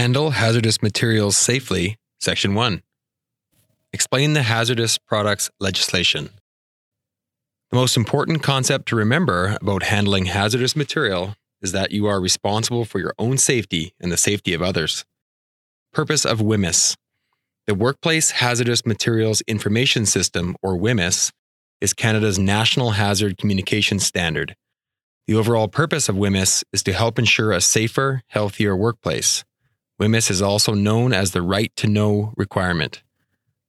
Handle hazardous materials safely, Section 1. Explain the hazardous products legislation. The most important concept to remember about handling hazardous material is that you are responsible for your own safety and the safety of others. Purpose of WHMIS The Workplace Hazardous Materials Information System, or WHMIS, is Canada's national hazard communication standard. The overall purpose of WHMIS is to help ensure a safer, healthier workplace. WHMIS is also known as the right to know requirement.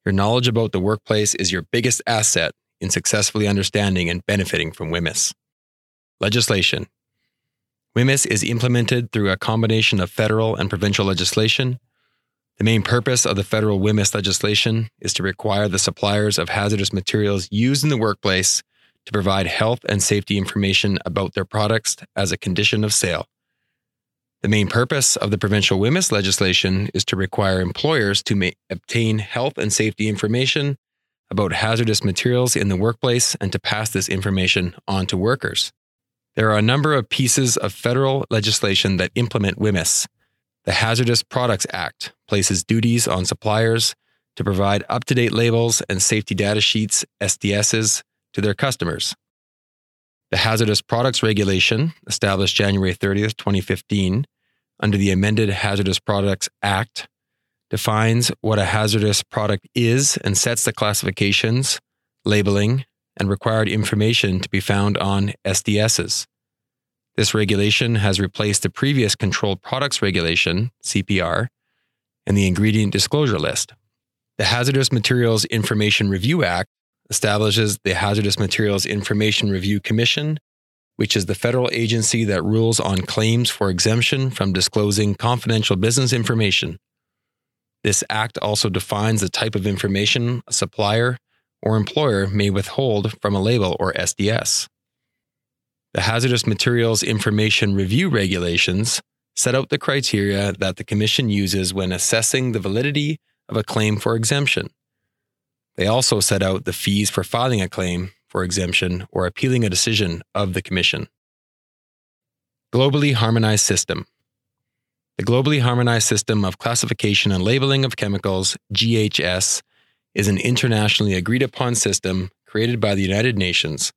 Your knowledge about the workplace is your biggest asset in successfully understanding and benefiting from WHMIS. Legislation WHMIS is implemented through a combination of federal and provincial legislation. The main purpose of the federal WHMIS legislation is to require the suppliers of hazardous materials used in the workplace to provide health and safety information about their products as a condition of sale. The main purpose of the provincial WHMIS legislation is to require employers to ma- obtain health and safety information about hazardous materials in the workplace and to pass this information on to workers. There are a number of pieces of federal legislation that implement WHMIS. The Hazardous Products Act places duties on suppliers to provide up to date labels and safety data sheets, SDSs, to their customers. The Hazardous Products Regulation, established January 30th, 2015, under the amended Hazardous Products Act, defines what a hazardous product is and sets the classifications, labeling, and required information to be found on SDSs. This regulation has replaced the previous Controlled Products Regulation, CPR, and the Ingredient Disclosure List. The Hazardous Materials Information Review Act establishes the Hazardous Materials Information Review Commission, which is the federal agency that rules on claims for exemption from disclosing confidential business information. This act also defines the type of information a supplier or employer may withhold from a label or SDS. The Hazardous Materials Information Review Regulations set out the criteria that the Commission uses when assessing the validity of a claim for exemption. They also set out the fees for filing a claim for exemption or appealing a decision of the Commission. Globally Harmonized System The Globally Harmonized System of Classification and Labeling of Chemicals, GHS, is an internationally agreed upon system created by the United Nations.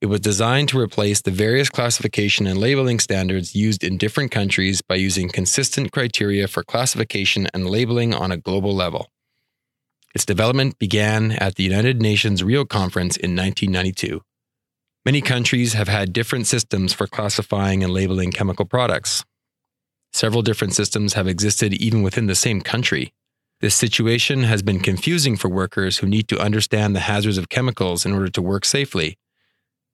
It was designed to replace the various classification and labeling standards used in different countries by using consistent criteria for classification and labeling on a global level. Its development began at the United Nations Rio Conference in 1992. Many countries have had different systems for classifying and labeling chemical products. Several different systems have existed even within the same country. This situation has been confusing for workers who need to understand the hazards of chemicals in order to work safely.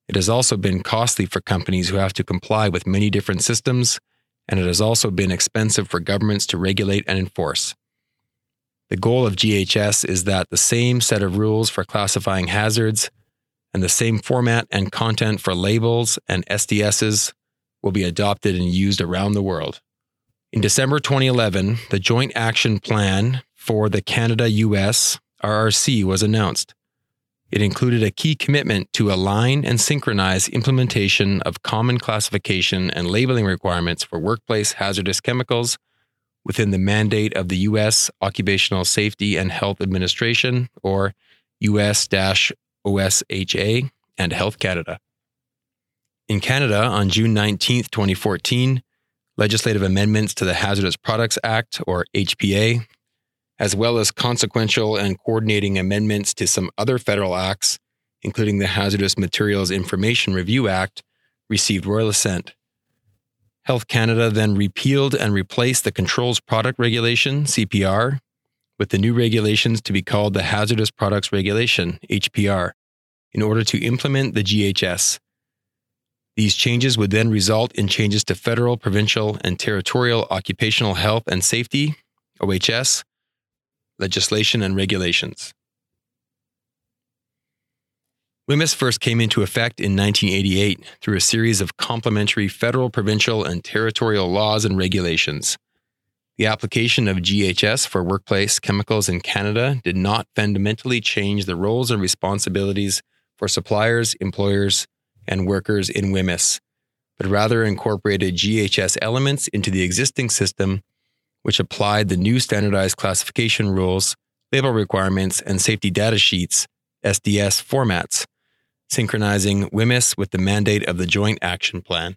It has also been costly for companies who have to comply with many different systems, and it has also been expensive for governments to regulate and enforce. The goal of GHS is that the same set of rules for classifying hazards and the same format and content for labels and SDSs will be adopted and used around the world. In December 2011, the Joint Action Plan for the Canada US RRC was announced. It included a key commitment to align and synchronize implementation of common classification and labeling requirements for workplace hazardous chemicals within the mandate of the U.S. Occupational Safety and Health Administration, or US OSHA, and Health Canada. In Canada, on June 19, 2014, legislative amendments to the Hazardous Products Act, or HPA, as well as consequential and coordinating amendments to some other federal acts, including the Hazardous Materials Information Review Act, received royal assent. Health Canada then repealed and replaced the Controls Product Regulation, CPR, with the new regulations to be called the Hazardous Products Regulation, HPR, in order to implement the GHS. These changes would then result in changes to federal, provincial, and territorial occupational health and safety, OHS, legislation and regulations. WHMIS first came into effect in 1988 through a series of complementary federal, provincial, and territorial laws and regulations. The application of GHS for workplace chemicals in Canada did not fundamentally change the roles and responsibilities for suppliers, employers, and workers in WHMIS, but rather incorporated GHS elements into the existing system which applied the new standardized classification rules, label requirements, and safety data sheets, SDS formats, synchronizing WHMIS with the mandate of the Joint Action Plan.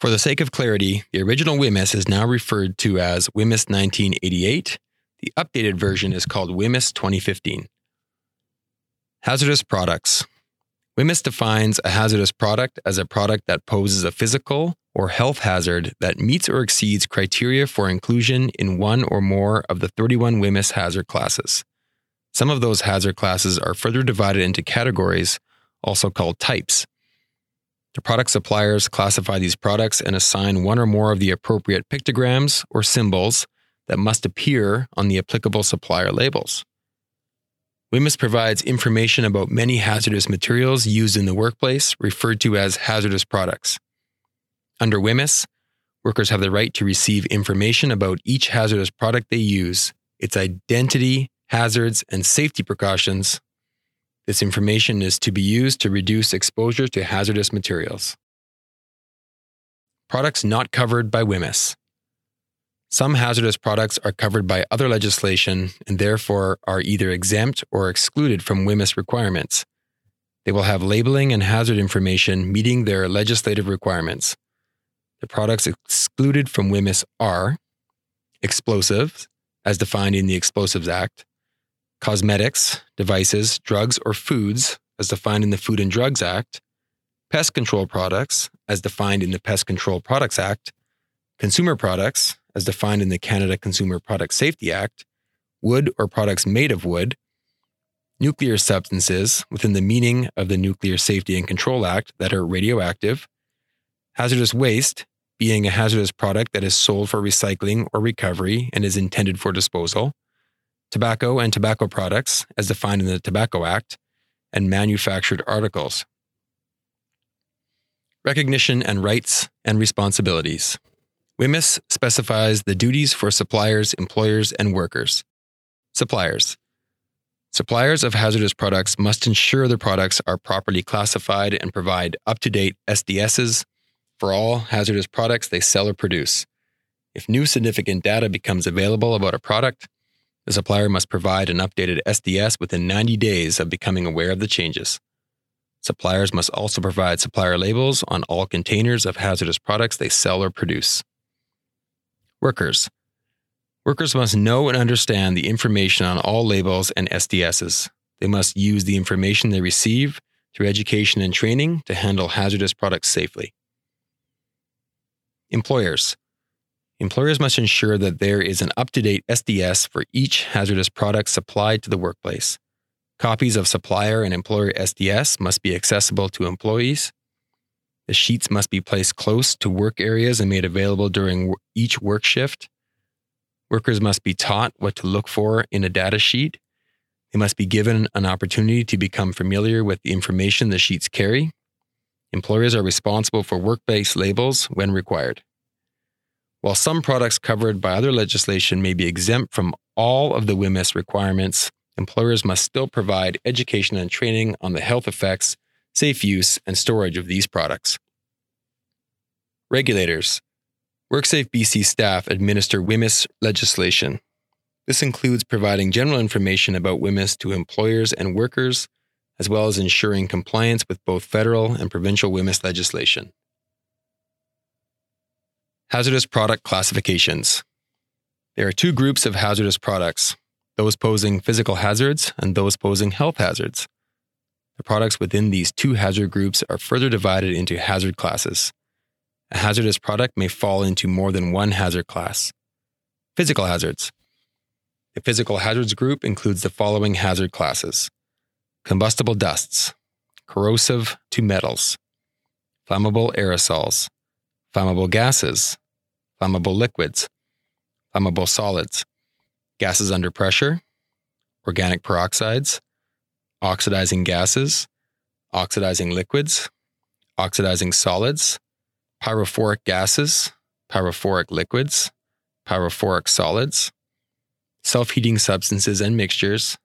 For the sake of clarity, the original WHMIS is now referred to as WHMIS 1988. The updated version is called WHMIS 2015. Hazardous products. WHMIS defines a hazardous product as a product that poses a physical or health hazard that meets or exceeds criteria for inclusion in one or more of the 31 WHMIS hazard classes. Some of those hazard classes are further divided into categories, also called types. The product suppliers classify these products and assign one or more of the appropriate pictograms or symbols that must appear on the applicable supplier labels. WHMIS provides information about many hazardous materials used in the workplace, referred to as hazardous products. Under WHMIS, workers have the right to receive information about each hazardous product they use, its identity, hazards, and safety precautions. This information is to be used to reduce exposure to hazardous materials. Products not covered by WHMIS. Some hazardous products are covered by other legislation and therefore are either exempt or excluded from WHMIS requirements. They will have labeling and hazard information meeting their legislative requirements. The products excluded from WHMIS are explosives, as defined in the Explosives Act, cosmetics, devices, drugs, or foods, as defined in the Food and Drugs Act, pest control products, as defined in the Pest Control Products Act, consumer products, as defined in the Canada Consumer Product Safety Act, wood or products made of wood, nuclear substances within the meaning of the Nuclear Safety and Control Act that are radioactive, hazardous waste, being a hazardous product that is sold for recycling or recovery and is intended for disposal, tobacco and tobacco products, as defined in the Tobacco Act, and manufactured articles. Recognition and rights and responsibilities. WHMIS specifies the duties for suppliers, employers, and workers. Suppliers. Suppliers of hazardous products must ensure their products are properly classified and provide up to date SDSs for all hazardous products they sell or produce. If new significant data becomes available about a product, the supplier must provide an updated SDS within 90 days of becoming aware of the changes. Suppliers must also provide supplier labels on all containers of hazardous products they sell or produce. Workers. Workers must know and understand the information on all labels and SDSs. They must use the information they receive through education and training to handle hazardous products safely. Employers. Employers must ensure that there is an up to date SDS for each hazardous product supplied to the workplace. Copies of supplier and employer SDS must be accessible to employees. The sheets must be placed close to work areas and made available during each work shift. Workers must be taught what to look for in a data sheet. They must be given an opportunity to become familiar with the information the sheets carry. Employers are responsible for workplace labels when required. While some products covered by other legislation may be exempt from all of the WHMIS requirements, employers must still provide education and training on the health effects safe use, and storage of these products. Regulators. WorkSafe BC staff administer WHMIS legislation. This includes providing general information about WHMIS to employers and workers, as well as ensuring compliance with both federal and provincial WHMIS legislation. Hazardous product classifications. There are two groups of hazardous products those posing physical hazards and those posing health hazards. The products within these two hazard groups are further divided into hazard classes. A hazardous product may fall into more than one hazard class. Physical hazards. The physical hazards group includes the following hazard classes combustible dusts, corrosive to metals, flammable aerosols, flammable gases, flammable liquids, flammable solids, gases under pressure, organic peroxides, oxidizing gases, oxidizing liquids, oxidizing solids, pyrophoric gases, pyrophoric liquids, pyrophoric solids, self heating substances and mixtures,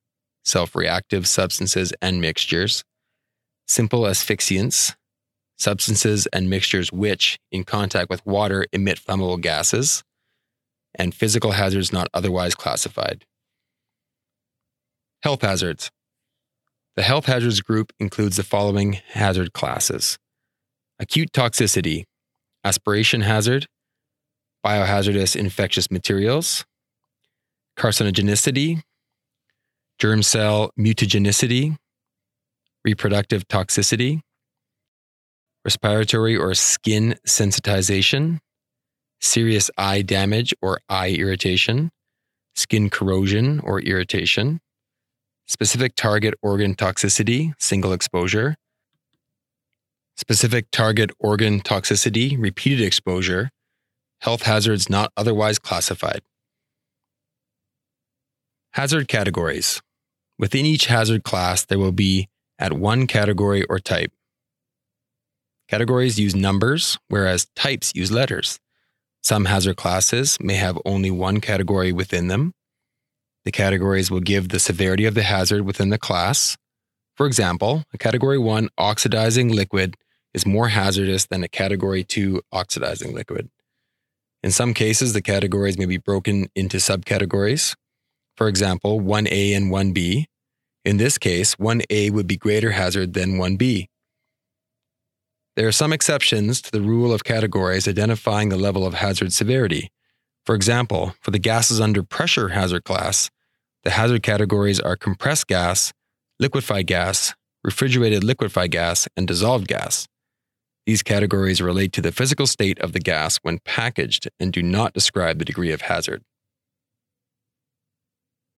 self reactive substances and mixtures, simple asphyxiants, substances and mixtures which, in contact with water, emit flammable gases, and physical hazards not otherwise classified. Health hazards. The health hazards group includes the following hazard classes acute toxicity, aspiration hazard, biohazardous infectious materials, carcinogenicity, germ cell mutagenicity, reproductive toxicity, respiratory or skin sensitization, serious eye damage or eye irritation, skin corrosion or irritation, specific target organ toxicity, single exposure, specific target organ toxicity, repeated exposure, health hazards not otherwise classified. Hazard categories. Within each hazard class, there will be at one category or type. Categories use numbers, whereas types use letters. Some hazard classes may have only one category within them. The categories will give the severity of the hazard within the class. For example, a Category 1 oxidizing liquid is more hazardous than a Category 2 oxidizing liquid. In some cases, the categories may be broken into subcategories. For example, 1A and 1B. In this case, 1A would be greater hazard than 1B. There are some exceptions to the rule of categories identifying the level of hazard severity. For example, for the gases under pressure hazard class, the hazard categories are compressed gas, liquefied gas, refrigerated liquefied gas, and dissolved gas. These categories relate to the physical state of the gas when packaged and do not describe the degree of hazard.